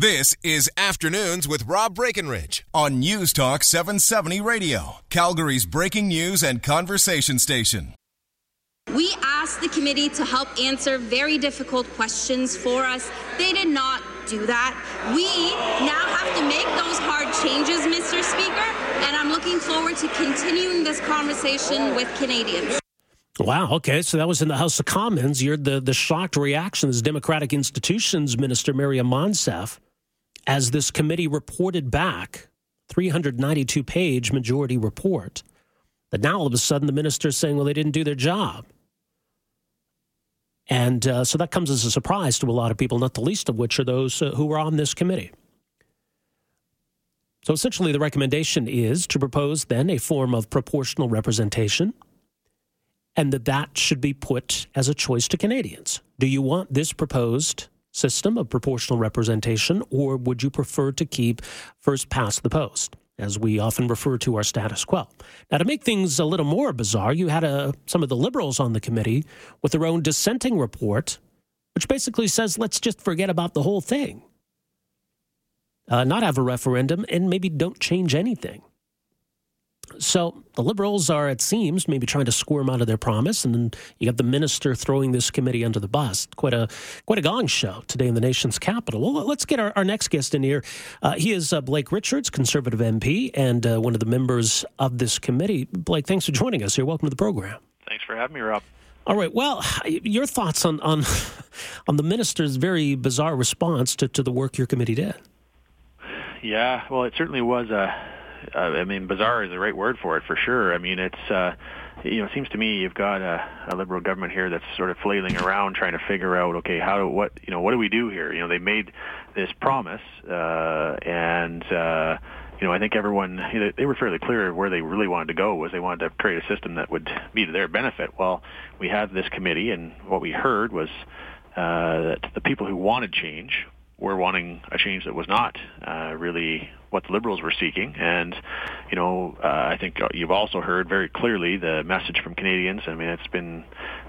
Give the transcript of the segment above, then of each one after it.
This is Afternoons with Rob Breckenridge on News Talk 770 Radio, Calgary's breaking news and conversation station. We asked the committee to help answer very difficult questions for us. They did not do that. We now have to make those hard changes, Mr. Speaker, and I'm looking forward to continuing this conversation with Canadians. Wow. Okay. So that was in the House of Commons. You're the, the shocked reaction as Democratic Institutions Minister Maryam Monsef as this committee reported back, 392 page majority report, that now all of a sudden the minister is saying, well, they didn't do their job. And uh, so that comes as a surprise to a lot of people, not the least of which are those uh, who were on this committee. So essentially, the recommendation is to propose then a form of proportional representation and that that should be put as a choice to Canadians. Do you want this proposed system of proportional representation, or would you prefer to keep first past the post, as we often refer to our status quo? Now, to make things a little more bizarre, you had a, uh, some of the liberals on the committee with their own dissenting report, which basically says let's just forget about the whole thing, uh, not have a referendum, and maybe don't change anything. So the Liberals are, it seems, maybe trying to squirm out of their promise, and then you got the minister throwing this committee under the bus. Quite a quite a gong show today in the nation's capital. Well, let's get our, our next guest in here. Uh, he is uh, Blake Richards, Conservative MP, and uh, one of the members of this committee. Blake, thanks for joining us. You're welcome to the program. Thanks for having me, Rob. All right. Well, your thoughts on on on the minister's very bizarre response to, to the work your committee did? Yeah. Well, it certainly was a uh, I mean, bizarre is the right word for it for sure. I mean, it's uh, you know, it seems to me you've got a, a liberal government here that's sort of flailing around trying to figure out, okay, how do what you know, what do we do here? You know, they made this promise, uh, and uh, you know, I think everyone you know, they were fairly clear where they really wanted to go was they wanted to create a system that would be to their benefit. Well, we have this committee, and what we heard was uh, that the people who wanted change were wanting a change that was not uh, really what the Liberals were seeking. And, you know, uh, I think you've also heard very clearly the message from Canadians. I mean, it's been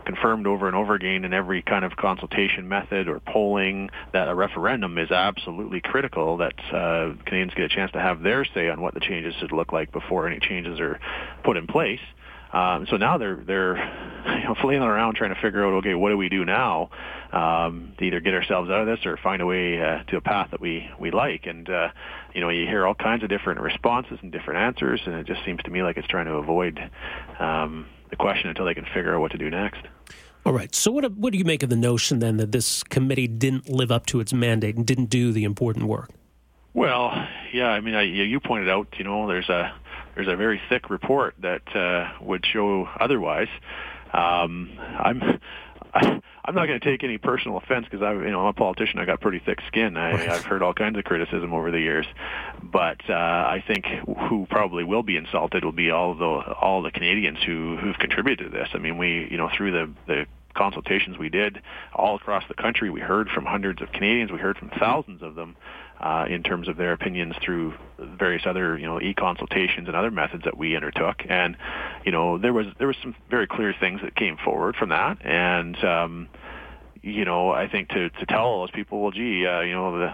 confirmed over and over again in every kind of consultation method or polling that a referendum is absolutely critical, that uh, Canadians get a chance to have their say on what the changes should look like before any changes are put in place. Um, so now they're they're you know, flailing around trying to figure out okay what do we do now um, to either get ourselves out of this or find a way uh, to a path that we we like and uh, you know you hear all kinds of different responses and different answers and it just seems to me like it's trying to avoid um, the question until they can figure out what to do next. All right. So what what do you make of the notion then that this committee didn't live up to its mandate and didn't do the important work? Well, yeah. I mean, I, you pointed out, you know, there's a there's a very thick report that uh, would show otherwise. Um, I'm I'm not going to take any personal offense because I, you know, I'm a politician. I got pretty thick skin. I, I've heard all kinds of criticism over the years, but uh, I think who probably will be insulted will be all the all the Canadians who who've contributed to this. I mean, we, you know, through the the consultations we did all across the country, we heard from hundreds of Canadians. We heard from thousands of them uh, in terms of their opinions through various other you know e-consultations and other methods that we undertook. And you know there was there was some very clear things that came forward from that. And um, you know I think to to tell those people well gee uh, you know the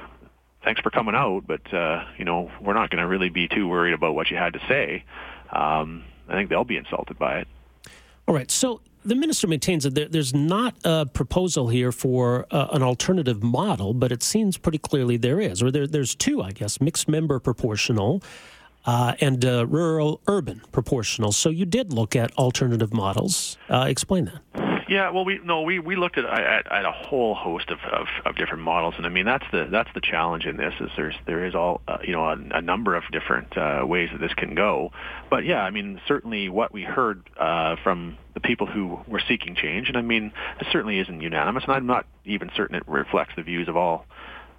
thanks for coming out but uh, you know we're not going to really be too worried about what you had to say um, I think they'll be insulted by it. All right. So the minister maintains that there, there's not a proposal here for uh, an alternative model, but it seems pretty clearly there is, or there, there's two, I guess, mixed member proportional uh, and uh, rural urban proportional. So you did look at alternative models. Uh, explain that. Yeah, well, we no, we, we looked at, at, at a whole host of, of, of different models, and I mean that's the that's the challenge in this is there's there is all uh, you know a, a number of different uh, ways that this can go, but yeah, I mean certainly what we heard uh, from the people who were seeking change, and I mean it certainly isn't unanimous, and I'm not even certain it reflects the views of all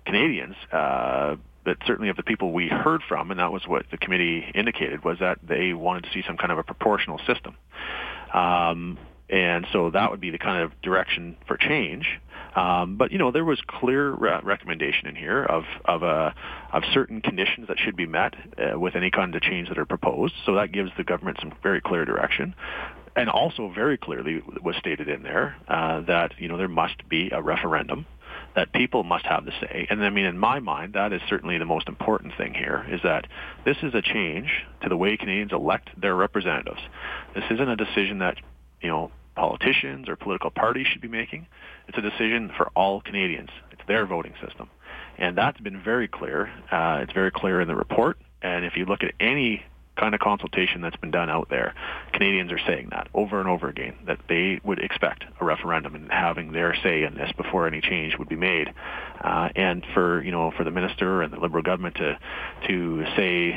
Canadians. Uh, but certainly of the people we heard from, and that was what the committee indicated, was that they wanted to see some kind of a proportional system. Um, and so that would be the kind of direction for change. Um, but you know, there was clear re- recommendation in here of of a uh, of certain conditions that should be met uh, with any kind of change that are proposed. So that gives the government some very clear direction. And also very clearly was stated in there uh, that you know there must be a referendum that people must have the say. And I mean, in my mind, that is certainly the most important thing here, is that this is a change to the way Canadians elect their representatives. This isn't a decision that, you know, politicians or political parties should be making. It's a decision for all Canadians. It's their voting system. And that's been very clear. Uh, it's very clear in the report. And if you look at any kind of consultation that's been done out there, Canadians are saying that over and over again, that they would expect a referendum and having their say in this before any change would be made. Uh, and for, you know, for the minister and the Liberal government to, to say,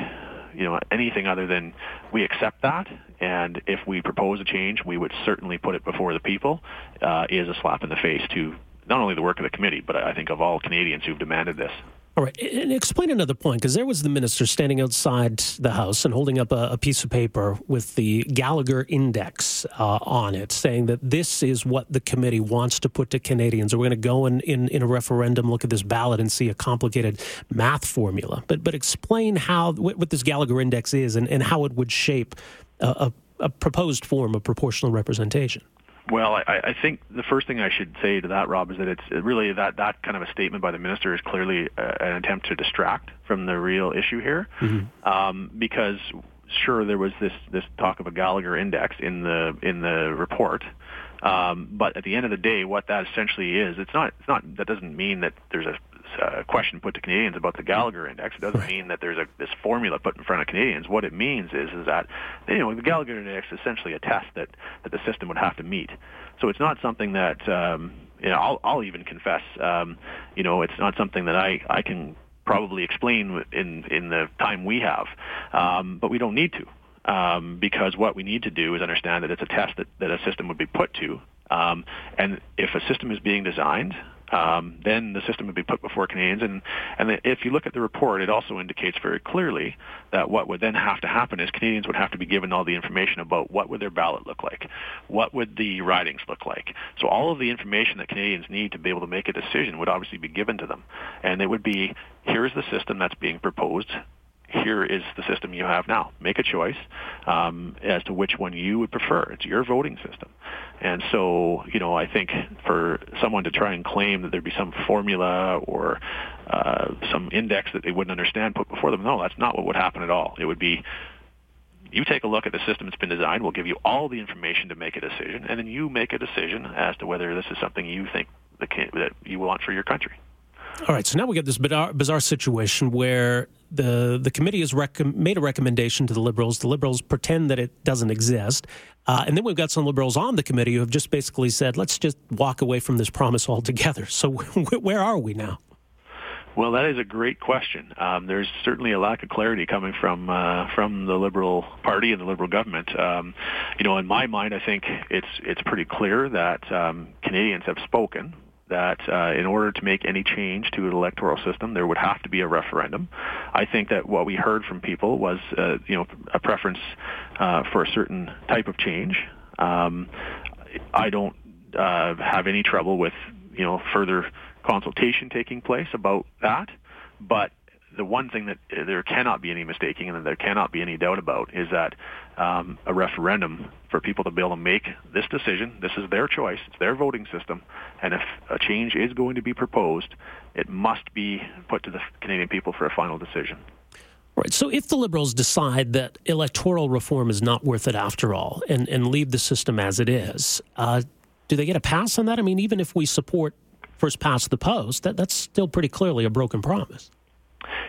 you know, anything other than we accept that, and if we propose a change, we would certainly put it before the people, uh, is a slap in the face to not only the work of the committee, but I think of all Canadians who've demanded this. All right, and explain another point because there was the minister standing outside the house and holding up a, a piece of paper with the Gallagher Index uh, on it, saying that this is what the committee wants to put to Canadians. We're going to go in, in, in a referendum, look at this ballot, and see a complicated math formula. But but explain how what, what this Gallagher Index is and, and how it would shape a, a, a proposed form of proportional representation. Well, I, I think the first thing I should say to that, Rob, is that it's really that that kind of a statement by the minister is clearly uh, an attempt to distract from the real issue here, mm-hmm. um, because sure there was this this talk of a Gallagher index in the in the report, um, but at the end of the day, what that essentially is, it's not it's not that doesn't mean that there's a uh, question put to Canadians about the Gallagher Index. It doesn't mean that there's a this formula put in front of Canadians. What it means is is that you know the Gallagher Index is essentially a test that that the system would have to meet. So it's not something that um, you know I'll, I'll even confess um, you know it's not something that I I can probably explain in in the time we have, um, but we don't need to. Um, because what we need to do is understand that it's a test that, that a system would be put to. Um, and if a system is being designed um, then the system would be put before Canadians. And, and if you look at the report, it also indicates very clearly that what would then have to happen is Canadians would have to be given all the information about what would their ballot look like, what would the ridings look like. So all of the information that Canadians need to be able to make a decision would obviously be given to them. And it would be, here's the system that's being proposed here is the system you have now. Make a choice um, as to which one you would prefer. It's your voting system. And so, you know, I think for someone to try and claim that there'd be some formula or uh, some index that they wouldn't understand put before them, no, that's not what would happen at all. It would be you take a look at the system that's been designed. We'll give you all the information to make a decision, and then you make a decision as to whether this is something you think that you want for your country. All right, so now we get this bizarre, bizarre situation where the the committee has rec- made a recommendation to the Liberals. The Liberals pretend that it doesn't exist, uh, and then we've got some Liberals on the committee who have just basically said, "Let's just walk away from this promise altogether." So where are we now? Well, that is a great question. Um, there's certainly a lack of clarity coming from uh, from the Liberal Party and the Liberal government. Um, you know, in my mind, I think it's it's pretty clear that um, Canadians have spoken that uh, in order to make any change to an electoral system, there would have to be a referendum. I think that what we heard from people was, uh, you know, a preference uh, for a certain type of change. Um, I don't uh, have any trouble with, you know, further consultation taking place about that, but the one thing that there cannot be any mistaking and that there cannot be any doubt about is that um, a referendum for people to be able to make this decision, this is their choice, it's their voting system, and if a change is going to be proposed, it must be put to the Canadian people for a final decision. Right. So if the Liberals decide that electoral reform is not worth it after all and, and leave the system as it is, uh, do they get a pass on that? I mean, even if we support first past the post, that, that's still pretty clearly a broken promise.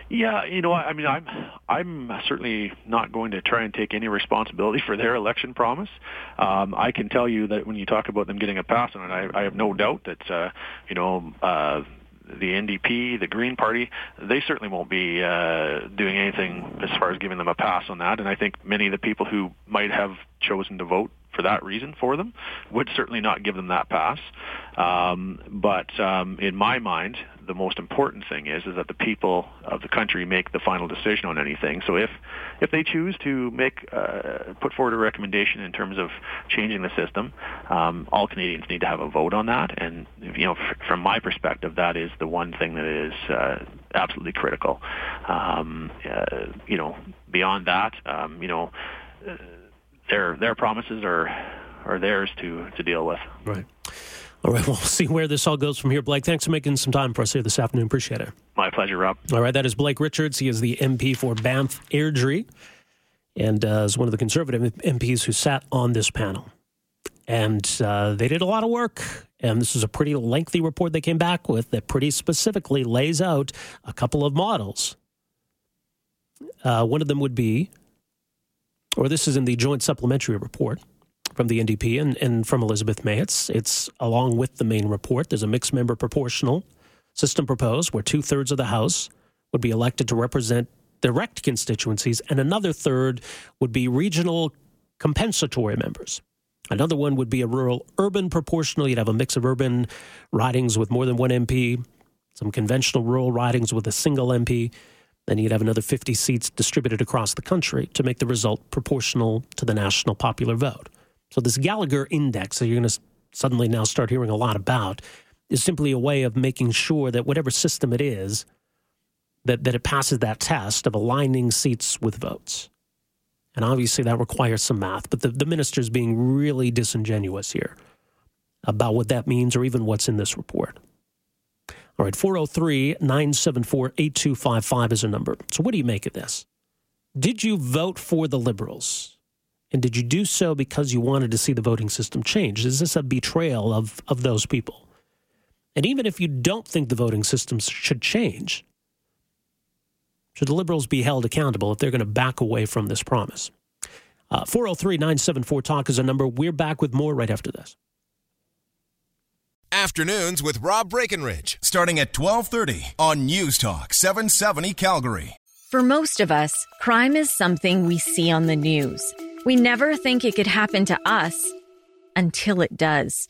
Yeah, you know, I mean, I'm I'm certainly not going to try and take any responsibility for their election promise. Um, I can tell you that when you talk about them getting a pass on it, I, I have no doubt that uh, you know. Uh, the NDP, the Green Party, they certainly won't be uh, doing anything as far as giving them a pass on that. And I think many of the people who might have chosen to vote for that reason for them would certainly not give them that pass. Um, but um, in my mind, the most important thing is is that the people of the country make the final decision on anything. So if if they choose to make uh, put forward a recommendation in terms of changing the system, um, all Canadians need to have a vote on that. And you know, f- from my perspective, that is the one thing that is uh, absolutely critical. Um, uh, you know, beyond that, um, you know, uh, their their promises are are theirs to to deal with. Right. All right, Well, we'll see where this all goes from here. Blake, thanks for making some time for us here this afternoon. Appreciate it. My pleasure, Rob. All right, that is Blake Richards. He is the MP for Banff Airdrie and uh, is one of the Conservative MPs who sat on this panel. And uh, they did a lot of work. And this is a pretty lengthy report they came back with that pretty specifically lays out a couple of models. Uh, one of them would be, or this is in the joint supplementary report from the NDP and, and from Elizabeth May. It's, it's along with the main report. There's a mixed member proportional system proposed where two thirds of the House would be elected to represent direct constituencies, and another third would be regional compensatory members. Another one would be a rural urban proportional. You'd have a mix of urban ridings with more than one MP, some conventional rural ridings with a single MP. Then you'd have another 50 seats distributed across the country to make the result proportional to the national popular vote. So, this Gallagher index that you're going to suddenly now start hearing a lot about is simply a way of making sure that whatever system it is, that, that it passes that test of aligning seats with votes. And obviously that requires some math, but the, the minister's being really disingenuous here about what that means or even what's in this report. All right, 403 974 8255 is a number. So, what do you make of this? Did you vote for the Liberals? And did you do so because you wanted to see the voting system change? Is this a betrayal of, of those people? And even if you don't think the voting system should change, should the Liberals be held accountable if they're going to back away from this promise? Uh, 403 974 Talk is a number. We're back with more right after this. Afternoons with Rob Breckenridge, starting at 1230 on News Talk 770 Calgary. For most of us, crime is something we see on the news. We never think it could happen to us until it does.